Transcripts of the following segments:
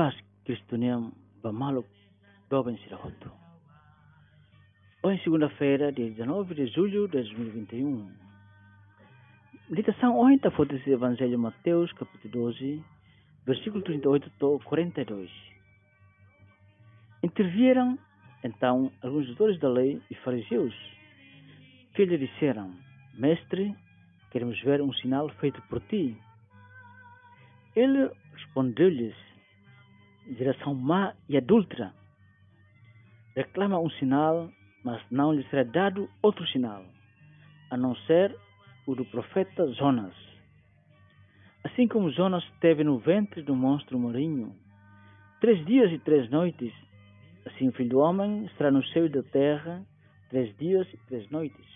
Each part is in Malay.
paz Cristoniam Bamaluk Doben Sirahoto. Hoje, segunda-feira, dia 19 de julho de 2021. Meditação hoje está foto do Evangelho de Mateus, capítulo 12, versículo 38 a 42. Intervieram, então, alguns doutores da lei e fariseus, que lhe disseram, Mestre, queremos ver um sinal feito por ti. Ele respondeu-lhes, geração má e adulta, reclama um sinal, mas não lhe será dado outro sinal, a não ser o do profeta Jonas. Assim como Jonas esteve no ventre do monstro marinho, três dias e três noites, assim o Filho do Homem estará no seio da terra, três dias e três noites.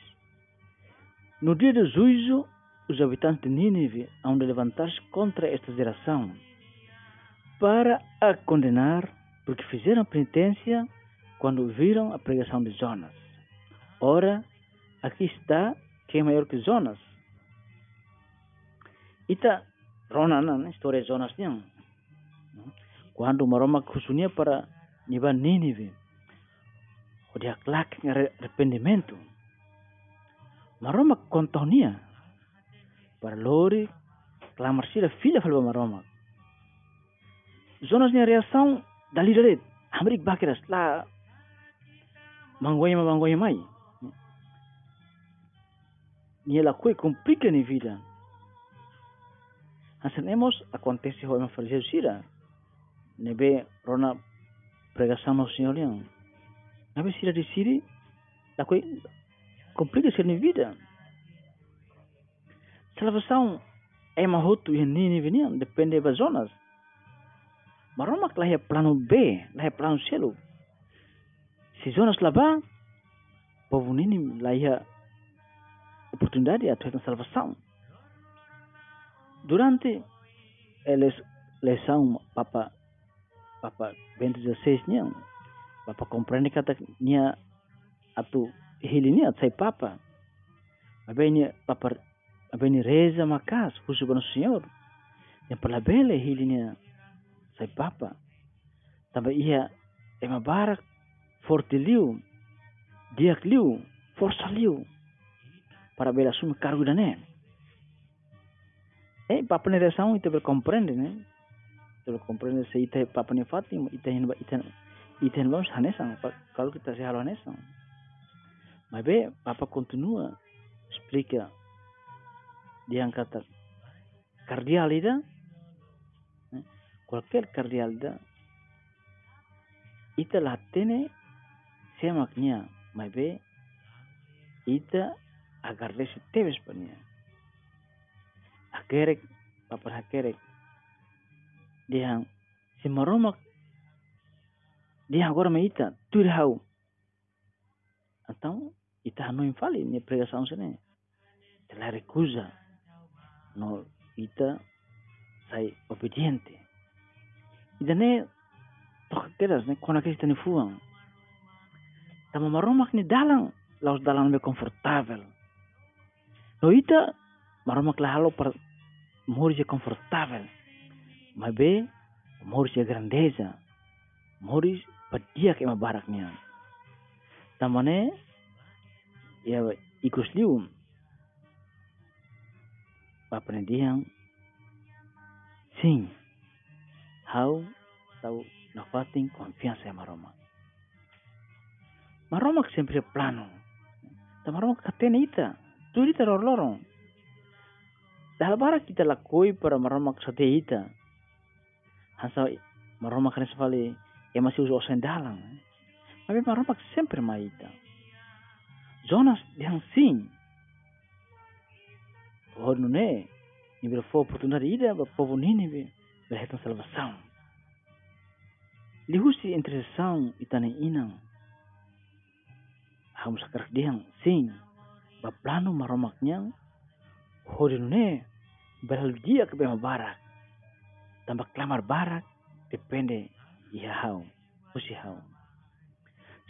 No dia do juízo, os habitantes de Nínive hão de levantar-se contra esta geração para a condenar, porque fizeram penitência quando viram a pregação de Jonas. Ora, aqui está quem é maior que Jonas. Ita Ronan, história de Jonas niang. Quando maroma kusunia para niba Nínive, o dia claque arrependimento. Maroma contonia para lori clamar sila filha falou maroma zonas ni reação dali dali amrik bakiras la mangoya mangoya mai. Ni ela coi complica ni vida Hasanemos acontece hoje uma sira nebe rona pregação ao Senhor yang nabe sira di siri la coi complica ser ni vida salvação é mahotu e nini veniam depende das zonas Maromak lahir plano B, lahir plano lo. Si zonas laba, povo nini lahir oportunidade a ter salvação. Durante eles lesão papa papa 2016 nya papa compreende kata nya atu hilinia sai papa abenya papa abenya reza makas fusu bano senhor yang pela bele hilinia sai papa tamba ia e mabarak forte liu diak liu força liu para ver assumir cargo da né e papa ne reação ite be compreende né tu compreende se ite papa ne fati ite hin ite ite hin vamos hanesang kalau kita se halo hanesang mas be papa continua explica dia kata cardialida cualquier cardialidad ita la tiene se maknya mai be ita agarre se tebes pania. Akerek papa akerek dia si maromak dia agora me então ita não infale ni pregação sene. Ela recusa no ita sai obediente Idane toch keras ne kona kis tani fuang. Tama maromak ni dalang laus dalang me confortável. No ita maromak la halo par morje confortável. Ma be morje grandeza. Moris padia ke ma barak niya. Tamane ya ikus lium. Papanediang sing how tau na fating confiança maroma. Maroma sempre plano. Ta maroma tem ita. Tu ita lor lorong. Dah bara kita lakoi para maroma sate ita. Hansa maroma nesse vale é masih uso sendalang. Mas maroma que sempre maita. Jonas yang sim. Oh, não é? E vir for oportunidade ida, povo nini, berhitung salvação. Lihusi interesação itane inang. Hamus sakar diang sing. Ba plano maromaknya. Hodin ne. Berhalu dia ke bema barak. Tambah klamar barak. Depende. Ia hau. Hau.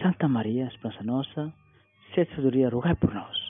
Santa Maria, Esperança Nossa. Sete sabedoria, rogai por nós.